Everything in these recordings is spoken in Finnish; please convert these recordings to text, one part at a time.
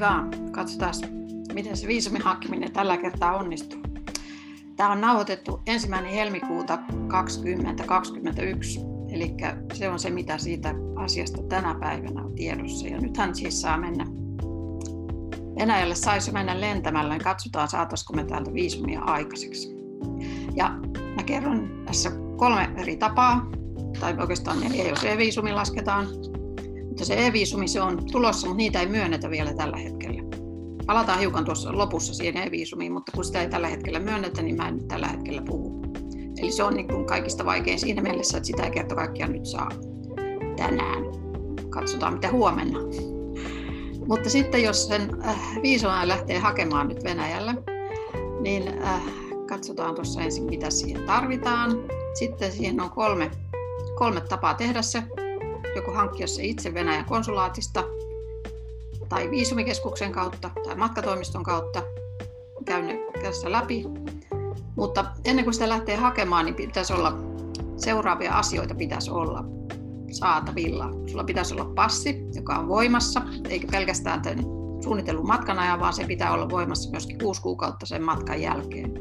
Vaan, katsotaan miten se viisumin hankkiminen tällä kertaa onnistuu. Tämä on nauhoitettu ensimmäinen helmikuuta 2021, eli se on se, mitä siitä asiasta tänä päivänä on tiedossa. Ja nythän siis saa mennä Venäjälle saisi mennä lentämällä, niin katsotaan saataisiko me täältä viisumia aikaiseksi. Ja mä kerron tässä kolme eri tapaa, tai oikeastaan neljä, jos e-viisumi lasketaan. Mutta se e-viisumi se on tulossa, mutta niitä ei myönnetä vielä tällä hetkellä. Palataan hiukan tuossa lopussa siihen e-viisumiin, mutta kun sitä ei tällä hetkellä myönnetä, niin mä en nyt tällä hetkellä puhu. Eli se on niin kuin kaikista vaikein siinä mielessä, että sitä ei kerta kaikkiaan nyt saa tänään. Katsotaan mitä huomenna. Mutta sitten jos sen äh, viisumaa lähtee hakemaan nyt Venäjällä, niin äh, katsotaan tuossa ensin mitä siihen tarvitaan. Sitten siihen on kolme, kolme tapaa tehdä se. Joko hankkia se itse Venäjän konsulaatista tai viisumikeskuksen kautta tai matkatoimiston kautta. Käyn tässä läpi. Mutta ennen kuin sitä lähtee hakemaan, niin pitäisi olla seuraavia asioita pitäisi olla saatavilla. Sulla pitäisi olla passi, joka on voimassa, eikä pelkästään tämän suunnitellun matkan ajan, vaan se pitää olla voimassa myöskin kuusi kuukautta sen matkan jälkeen.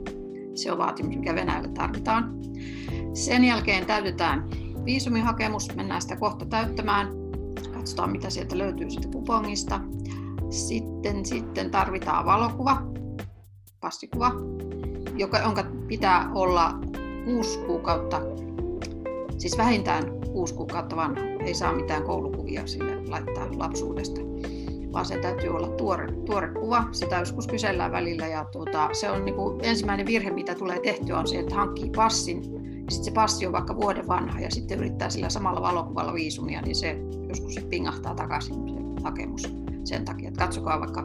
Se on vaatimus, mikä Venäjälle tarvitaan. Sen jälkeen täytetään viisumihakemus, mennään sitä kohta täyttämään. Katsotaan, mitä sieltä löytyy siitä kupongista. Sitten, sitten tarvitaan valokuva, passikuva, joka, jonka pitää olla kuusi kuukautta, siis vähintään kuusi kuukautta vanha. Ei saa mitään koulukuvia sinne laittaa lapsuudesta, vaan se täytyy olla tuore, tuore kuva. Sitä joskus kysellään välillä ja tuota, se on niin kuin ensimmäinen virhe, mitä tulee tehtyä, on se, että hankkii passin sitten se passi on vaikka vuoden vanha ja sitten yrittää sillä samalla valokuvalla viisumia, niin se joskus se pingahtaa takaisin se hakemus sen takia, että katsokaa vaikka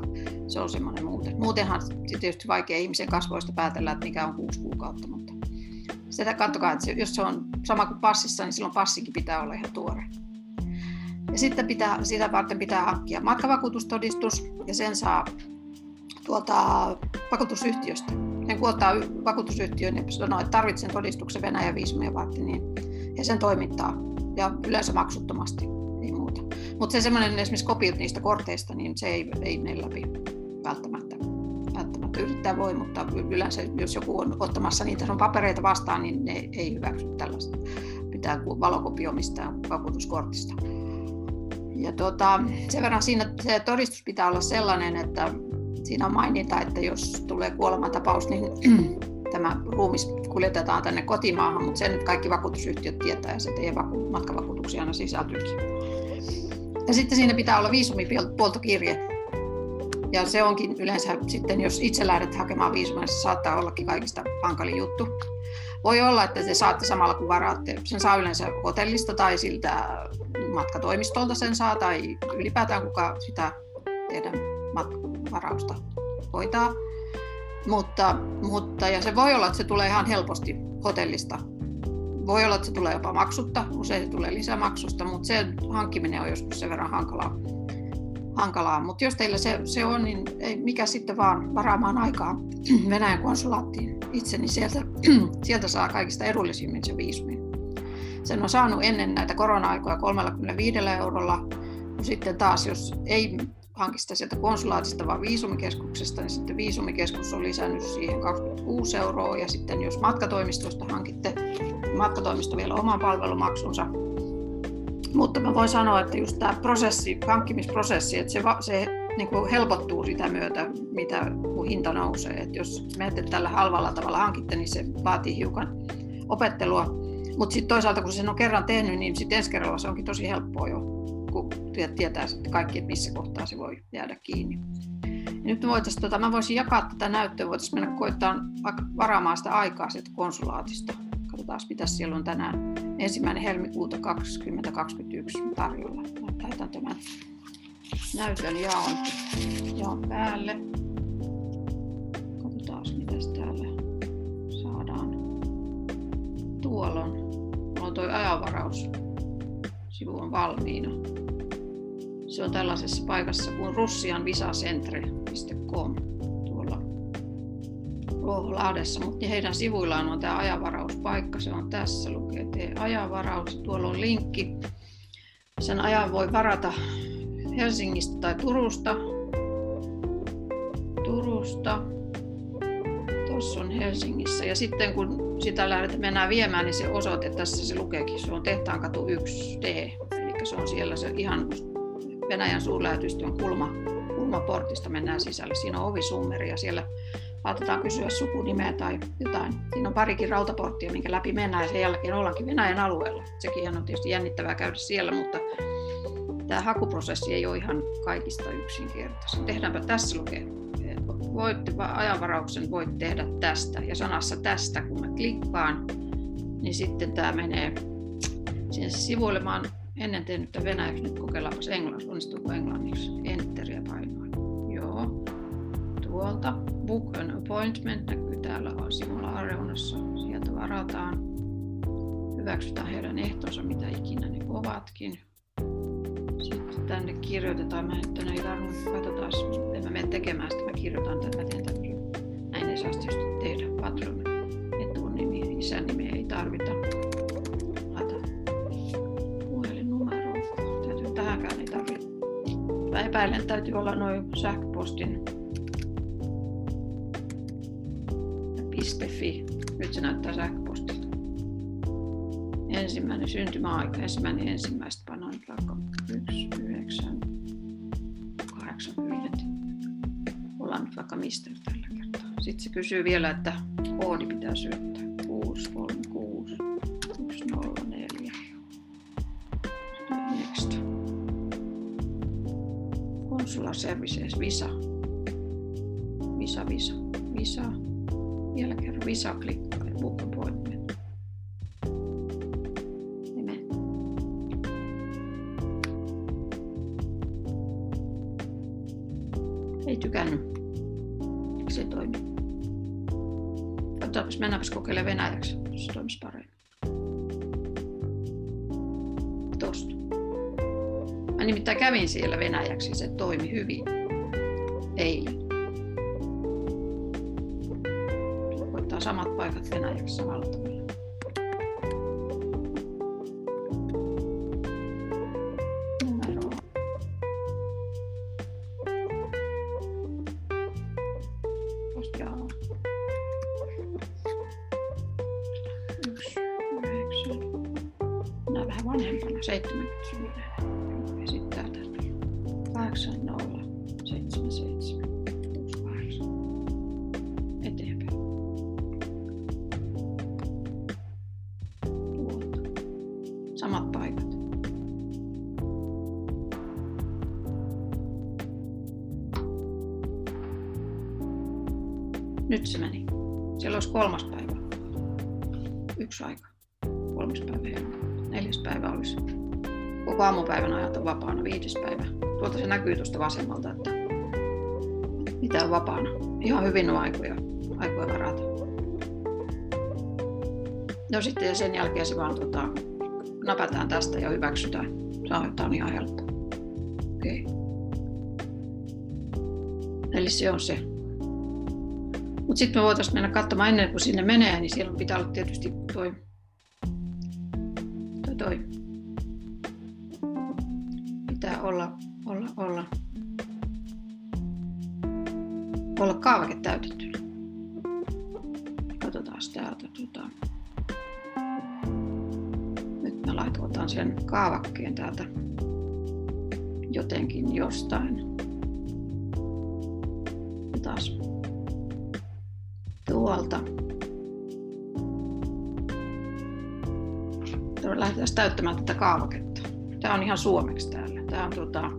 se on semmoinen muuten. Muutenhan tietysti vaikea ihmisen kasvoista päätellä, että mikä on kuusi kuukautta, mutta sitä katsokaa, että jos se on sama kuin passissa, niin silloin passinkin pitää olla ihan tuore. Ja sitten pitää, sitä varten pitää hankkia matkavakuutustodistus ja sen saa tuolta vakuutusyhtiöstä. Sen kun ottaa vakuutusyhtiön ja sanoo, että tarvitsen todistuksen Venäjän viisumia varten, niin ja sen toimittaa. Ja yleensä maksuttomasti, ei muuta. Mutta se semmoinen esimerkiksi kopiot niistä korteista, niin se ei, ei mene läpi välttämättä yrittää voi, mutta yleensä jos joku on ottamassa niitä on papereita vastaan, niin ne ei hyväksy tällaista. Pitää valokopio mistään vakuutuskortista. Ja tuota, sen verran siinä se todistus pitää olla sellainen, että siinä on maininta, että jos tulee kuolemantapaus, niin tämä ruumis kuljetetaan tänne kotimaahan, mutta sen nyt kaikki vakuutusyhtiöt tietää ja se teidän matkavakuutuksia aina sisältyykin. Ja sitten siinä pitää olla viisumipuoltokirje, ja se onkin yleensä sitten, jos itse lähdet hakemaan viisumia, se saattaa ollakin kaikista hankalin juttu. Voi olla, että te saatte samalla kun varaatte, sen saa yleensä hotellista tai siltä matkatoimistolta sen saa, tai ylipäätään kuka sitä teidän varausta hoitaa. Mutta, mutta, ja se voi olla, että se tulee ihan helposti hotellista. Voi olla, että se tulee jopa maksutta, usein se tulee lisämaksusta, mutta sen hankkiminen on joskus sen verran hankalaa hankalaa, mutta jos teillä se, se on, niin ei, mikä sitten vaan varaamaan aikaa Venäjän konsulaattiin itse, niin sieltä, sieltä saa kaikista edullisimmin se viisumin. Sen on saanut ennen näitä korona-aikoja 35 eurolla, sitten taas jos ei hanki sitä sieltä konsulaatista, vaan viisumikeskuksesta, niin sitten viisumikeskus on lisännyt siihen 26 euroa, ja sitten jos matkatoimistosta hankitte, matkatoimisto vielä oman palvelumaksunsa, mutta mä voin sanoa, että just tämä prosessi, hankkimisprosessi, että se, se niin kuin helpottuu sitä myötä, mitä kun hinta nousee. Että jos menette tällä halvalla tavalla hankitte, niin se vaatii hiukan opettelua. Mutta sitten toisaalta, kun sen on kerran tehnyt, niin sitten ensi kerralla se onkin tosi helppoa jo, kun tietää sitten kaikki, että missä kohtaa se voi jäädä kiinni. Ja nyt me voitaisiin, tota, mä voisin jakaa tätä näyttöä, voitaisiin mennä koittaa varaamaan sitä aikaa sieltä konsulaatista. Katsotaan, mitä siellä on tänään ensimmäinen helmikuuta 2021 tarjolla. Mä tämän näytön jaon, jaon päälle. Katsotaan, mitä täällä saadaan. Tuolla on, on toi ajanvaraus. Sivu on valmiina. Se on tällaisessa paikassa kuin russianvisacentre.com Ruoholahdessa, mutta heidän sivuillaan on tämä ajanvarauspaikka, se on tässä, lukee tee ajanvaraus, tuolla on linkki. Sen ajan voi varata Helsingistä tai Turusta, Turusta. On Helsingissä. Ja sitten kun sitä lähdetään mennään viemään, niin se osoite tässä se lukeekin. Se on Tehtaankatu 1D. Eli se on siellä se ihan Venäjän suurlähetystön kulma, kulmaportista mennään sisälle. Siinä on ovisummeri ja siellä saatetaan kysyä sukunimeä tai jotain. Siinä on parikin rautaporttia, minkä läpi mennään ja sen jälkeen ollaankin Venäjän alueella. Sekin on tietysti jännittävää käydä siellä, mutta tämä hakuprosessi ei ole ihan kaikista yksinkertaisen. Tehdäänpä tässä lukee. Voitte ajanvarauksen voit tehdä tästä ja sanassa tästä, kun mä klikkaan, niin sitten tämä menee sinne sivuille. Mä oon ennen tehnyt venäjäksi, nyt kokeillaanpa englanniksi, onnistuuko englanniksi. Enteriä painoin. Joo. Tuolta. Book an appointment näkyy täällä sivulla areunassa. Sieltä varataan. Hyväksytään heidän ehtonsa, mitä ikinä ne ovatkin tänne kirjoitetaan. Mä nyt ei tarvinnut, katsotaan, en mä mene tekemään sitä, mä kirjoitan tätä, mä. Näin ei saa tietysti tehdä. Patron etunimi, isän nimi ei tarvita. Laita puhelinnumero. Täytyy tähänkään ei tarvitse. Mä epäilen, täytyy olla noin sähköpostin .fi. Nyt se näyttää sähköpostilta. Ensimmäinen syntymäaika, ensimmäinen ensimmäistä Nyt vaikka mistä tällä kertaa. Sitten se kysyy vielä, että koodi pitää syöttää. 6, 3, 6, 1, 0, 4. Next. Consular Services, Visa. Visa, Visa, Visa. Vielä kerran Visa klikkaa ja book Katsotaanpas, mennäänpäs kokeilemaan venäjäksi, se toimisi paremmin. Tosta. Mä nimittäin kävin siellä venäjäksi, se toimi hyvin. Eilen. Koittaa samat paikat venäjäksi samalla tavalla. 8077 68 eteenpäin. Tuolta. Samat. Nyt se meni. Siellä olisi kolmas päivä. Yksi aika. Kolmas päivä neljäs päivä olisi koko aamupäivän ajalta vapaana, viides päivä. Tuolta se näkyy tuosta vasemmalta, että mitä on vapaana. Ihan hyvin on aikoja, aikoja varata. No sitten ja sen jälkeen se vaan tota, napataan tästä ja hyväksytään. Tämä on ihan helppo. Okay. Eli se on se. Mutta sitten me voitaisiin mennä katsomaan ennen kuin sinne menee, niin siellä pitää olla tietysti toi toi. Pitää olla, olla, olla, kaavake täytetty. Katsotaan täältä. Tota. Nyt mä laitotan sen kaavakkeen täältä jotenkin jostain. Ja taas tuolta. lähdetään täyttämään tätä kaavaketta. Tämä on ihan suomeksi täällä. Tämä on, tuota,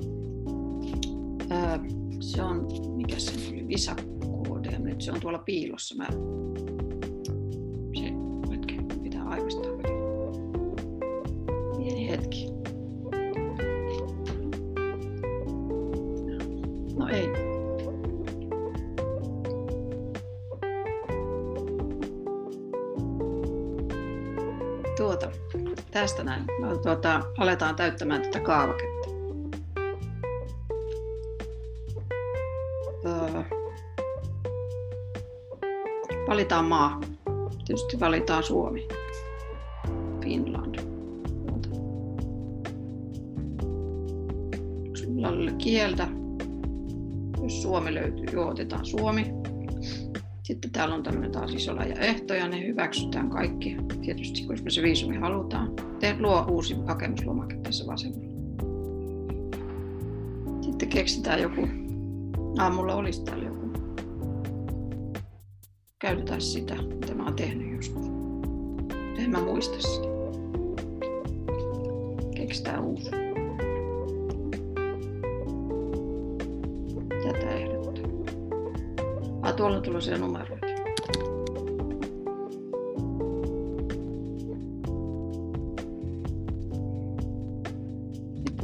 se on, mikä se oli, ja nyt se on tuolla piilossa. Mä, se, hetki, pitää aivastaa. Pieni hetki. No ei. tuota, tästä näin. No, tuota, aletaan täyttämään tätä kaavaketta. Valitaan maa. Tietysti valitaan Suomi. Finland. Sulla oli kieltä. Jos Suomi löytyy, joo, otetaan Suomi. Sitten täällä on tämmöinen taas iso ja ehtoja, ne hyväksytään kaikki. Tietysti kun me se viisumi halutaan. Te luo uusi hakemuslomake tässä vasemmalla. Sitten keksitään joku, aamulla olisi täällä joku. Käytetään sitä, mitä mä oon tehnyt joskus. En mä muista sitä. Keksitään uusi. Tätä ehdottaa. Ah, tuolla on tulossa numeroita.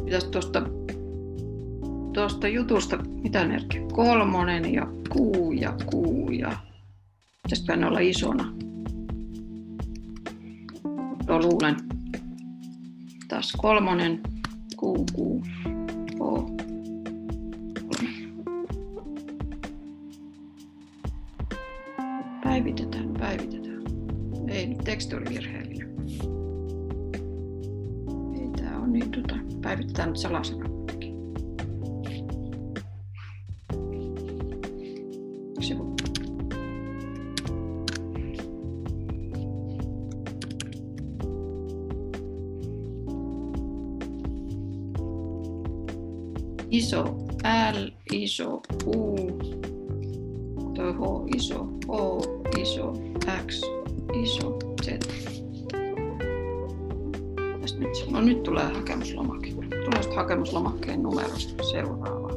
pitäisi tuosta tuosta jutusta, mitä merkkiä, kolmonen ja kuu ja kuu ja pitäisikö ne olla isona. Tuo luulen. Taas kolmonen, kuu, kuu, o, Päivitetään, päivitetään. Ei, teksti oli virheellinen. Ei tää on niin tota, päivitetään nyt salasana. Iso U, H, iso H, iso X, iso Z. Nyt, no nyt tulee hakemuslomake. Tulee hakemuslomakkeen numerosta seuraava.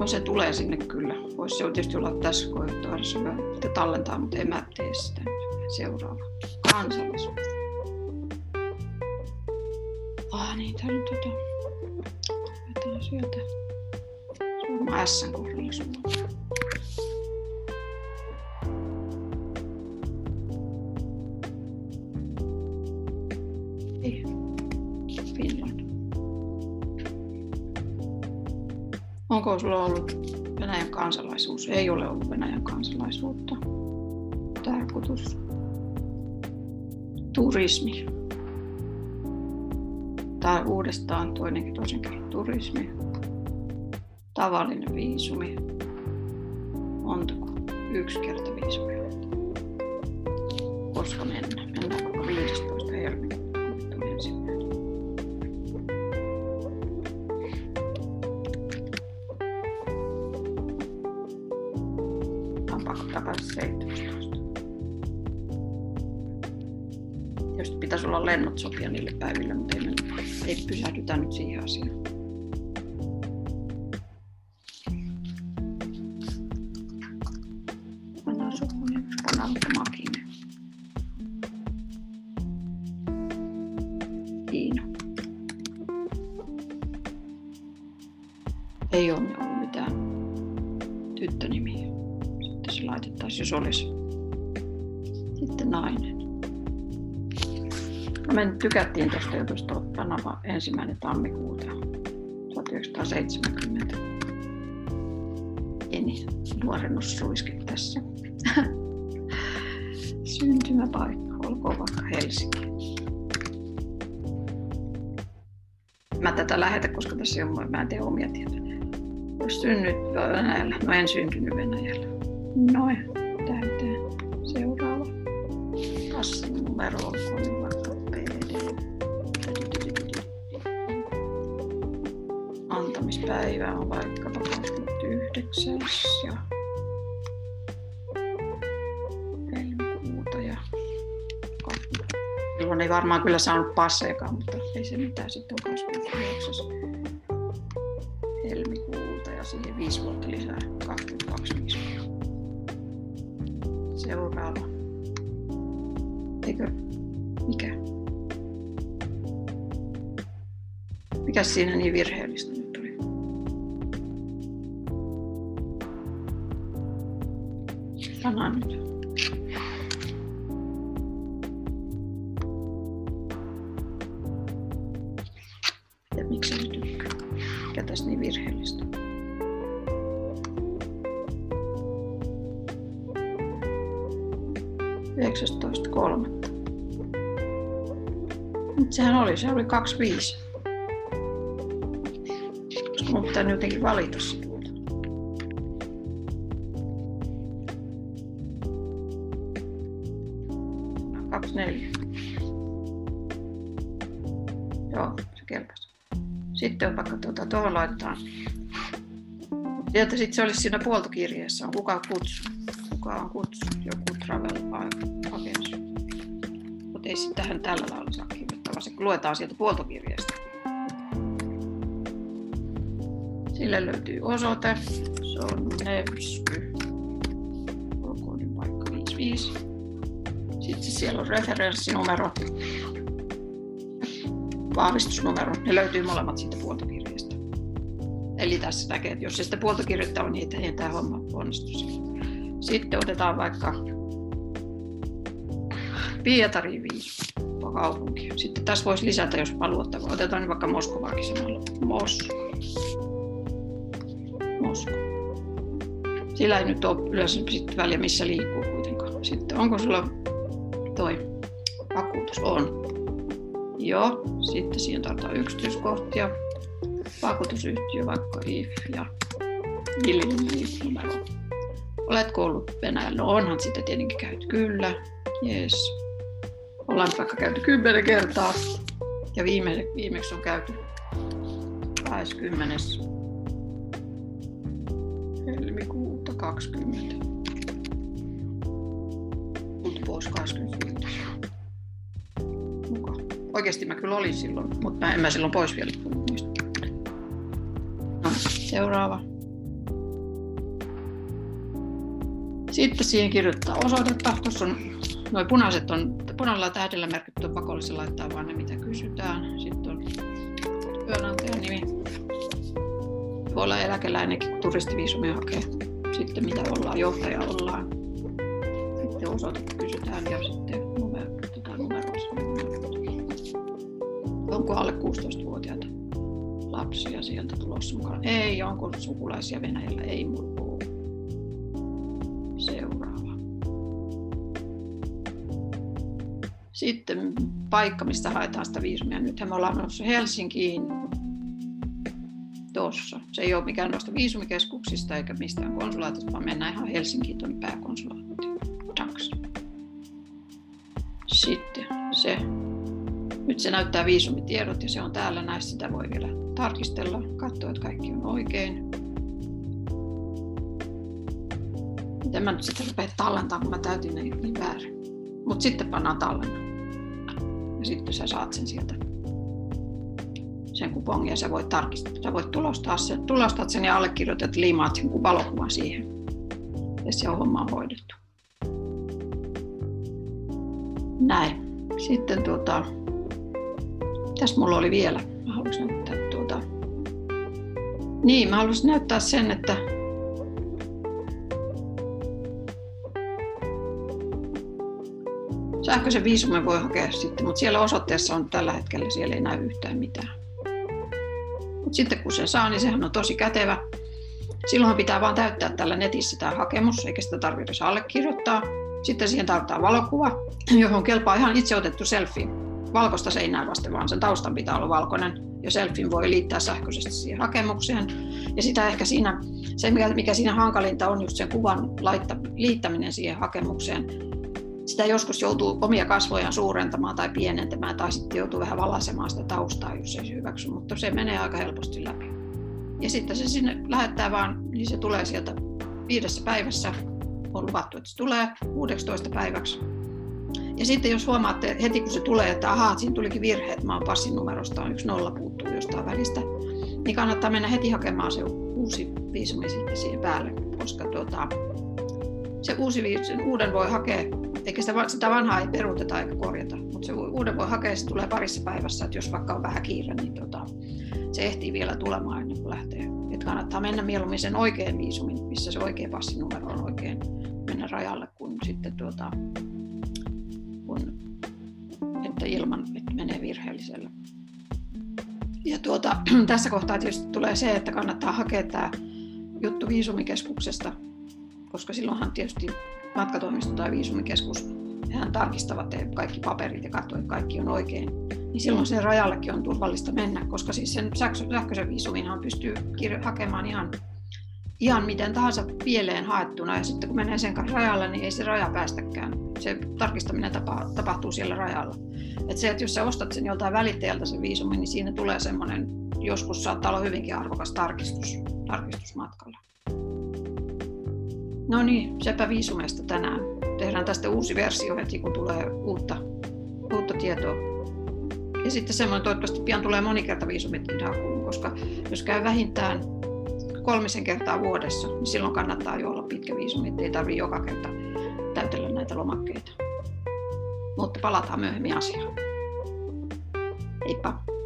No se tulee sinne kyllä. Voisi se tietysti olla tässä koettaessa että tallentaa, mutta en mä tee sitä. Seuraava. Kansallisuus. Se on varmaan S kohdalla sulla. Onko sulla ollut Venäjän kansalaisuus? Ei ole ollut Venäjän kansalaisuutta. Tarkoitus. Turismi. Tai uudestaan toinenkin toisen kerran turismi. Tavallinen viisumi. Montako? Yksi kerta viisumi. Koska mennä? Mennään vaikka 15. helmikuuta, kun nyt on ensimmäinen. on pakko takaisin 17. Jos pitäisi olla lennot sopia niille päiville, mutta ei, ei pysähdytä nyt siihen asiaan. Me tykättiin tuosta jutusta Panama ensimmäinen tammikuuta 1970. Eni nuorennussuiske tässä. Syntymäpaikka, olkoon vaikka Helsinki. Mä tätä lähetä, koska tässä on, mä en tee omia tietoja. Jos synnyt Venäjällä, no en syntynyt Venäjällä. Noin, täyteen. Seuraava. Passin numero Antamispäivä on vaikkapa 29. ja helmikuuta ja Silloin ei varmaan kyllä saanut passeekaan, mutta ei se mitään sitten on 29. helmikuuta ja siihen viisi vuotta lisää 22 Seuraava. Eikö? Mikä? Mikä siinä niin virheellistä nyt. Ja miksi tykkää? Mikä tässä niin virheellistä? Yhdeksästoista. Mutta sehän oli, se oli 25. Koska mun pitää nyt jotenkin valita se On vaikka tuota, tuohon laitetaan. Sieltä sitten se olisi siinä puoltokirjeessä, on kuka kutsu. Kuka on kutsu, joku travel agency. Mutta ei sitten tähän tällä lailla saa kirjoittaa, vaan se luetaan sieltä puoltokirjeestä. Sille löytyy osoite. Se on Nevsky. Olkoon paikka 55. Sitten siellä on referenssinumero vahvistusnumero. Ne löytyy molemmat siitä puoltokirjasta. Eli tässä näkee, että jos se sitä puoltokirjoittaa on, niin ei tämä homma onnistu. Sitten otetaan vaikka Pietari 5 kaupunki. Sitten tässä voisi lisätä, jos haluatte. Otetaan vaikka Moskovaakin samalla. Moskva. Moskva. Sillä ei nyt ole yleensä sitten väliä, missä liikkuu kuitenkaan. Sitten onko sulla toi vakuutus? On. Joo, sitten siihen tarvitaan yksityiskohtia. Vakuutusyhtiö, vaikka IF ja numero. Oletko ollut Venäjällä? No onhan sitä tietenkin käyty. Kyllä. Yes. Ollaan vaikka käyty kymmenen kertaa. Ja viime, viimeksi on käyty 20. helmikuuta 20. Mutta pois 25 oikeasti mä kyllä olin silloin, mutta mä en mä silloin pois vielä No, seuraava. Sitten siihen kirjoittaa osoitetta. Tuossa on noin punaiset on, punaisella tähdellä merkitty on pakollisen laittaa vaan ne mitä kysytään. Sitten on työnantajan nimi. Voi olla eläkeläinenkin, kun turistiviisumia hakee. Sitten mitä ollaan, johtaja ollaan. Sitten osoitetta kysytään ja sitten onko alle 16-vuotiaita lapsia sieltä tulossa mukaan? Ei, onko sukulaisia Venäjällä? Ei mulla. Seuraava. Sitten paikka, mistä haetaan sitä viisumia. Nythän me ollaan menossa Helsinkiin tuossa. Se ei ole mikään noista viisumikeskuksista eikä mistään konsulaatista, vaan mennään ihan Helsinkiin tuonne pääkonsulaattiin. Sitten se nyt se näyttää viisumitiedot ja se on täällä näissä. Sitä voi vielä tarkistella, katsoa, että kaikki on oikein. Miten mä nyt sitten rupean tallentamaan, kun mä täytin ne niin väärin. Mutta sitten pannaan tallenna. Ja sitten sä saat sen sieltä sen kupongin ja sä voit tarkistaa. Sä voit tulostaa sen, tulostaa sen ja allekirjoitat liimaat sen valokuvan siihen. Ja se on homma hoidettu. Näin. Sitten tuota, tässä mulla oli vielä? Mä haluaisin näyttää tuota. Niin, mä haluaisin näyttää sen, että sähköisen viisumin voi hakea sitten, mutta siellä osoitteessa on tällä hetkellä, siellä ei näy yhtään mitään. Mutta sitten kun sen saa, niin sehän on tosi kätevä. Silloin pitää vain täyttää tällä netissä tämä hakemus, eikä sitä tarvitse allekirjoittaa. Sitten siihen tarvitaan valokuva, johon kelpaa ihan itse otettu selfie valkoista seinää vasten, vaan sen taustan pitää olla valkoinen. Ja selfin voi liittää sähköisesti siihen hakemukseen. Ja sitä ehkä siinä, se mikä, mikä siinä hankalinta on just sen kuvan laitta, liittäminen siihen hakemukseen. Sitä joskus joutuu omia kasvojaan suurentamaan tai pienentämään tai sitten joutuu vähän valasemaan sitä taustaa, jos ei hyväksy, mutta se menee aika helposti läpi. Ja sitten se sinne lähettää vaan, niin se tulee sieltä viidessä päivässä, on luvattu, että se tulee 16 päiväksi ja sitten jos huomaatte heti kun se tulee, että ahaa, siinä tulikin virhe, että oon passin numerosta on yksi nolla puuttuu jostain välistä, niin kannattaa mennä heti hakemaan se uusi viisumi sitten siihen päälle, koska tuota, se uusi viisumi, uuden voi hakea, eikä sitä, sitä vanhaa ei peruuteta eikä korjata, mutta se uuden voi hakea, se tulee parissa päivässä, että jos vaikka on vähän kiire, niin tuota, se ehtii vielä tulemaan ennen kuin lähtee. Että kannattaa mennä mieluummin sen oikein viisumin, missä se oikea passinumero on oikein, mennä rajalle, kun sitten tuota, kun, että ilman, että menee virheellisellä. Ja tuota, tässä kohtaa tietysti tulee se, että kannattaa hakea tämä juttu viisumikeskuksesta, koska silloinhan tietysti matkatoimisto tai viisumikeskus hän tarkistavat kaikki paperit ja katsovat, että kaikki on oikein. Niin silloin sen rajallekin on turvallista mennä, koska siis sen sähköisen viisuminhan pystyy hakemaan ihan ihan miten tahansa pieleen haettuna ja sitten kun menee sen kanssa rajalle, niin ei se raja päästäkään. Se tarkistaminen tapa, tapahtuu siellä rajalla. Et se, että jos sä ostat sen joltain välittäjältä sen viisumin, niin siinä tulee semmoinen, joskus saattaa olla hyvinkin arvokas tarkistus, tarkistusmatkalla. No niin, sepä viisumeista tänään. Tehdään tästä uusi versio heti, kun tulee uutta, uutta tietoa. Ja sitten semmoinen, toivottavasti pian tulee monikertaviisumitkin hakuun, koska jos käy vähintään kolmisen kertaa vuodessa, niin silloin kannattaa jo olla pitkä viisumi, ettei tarvitse joka kerta täytellä näitä lomakkeita. Mutta palataan myöhemmin asiaan. Heippa!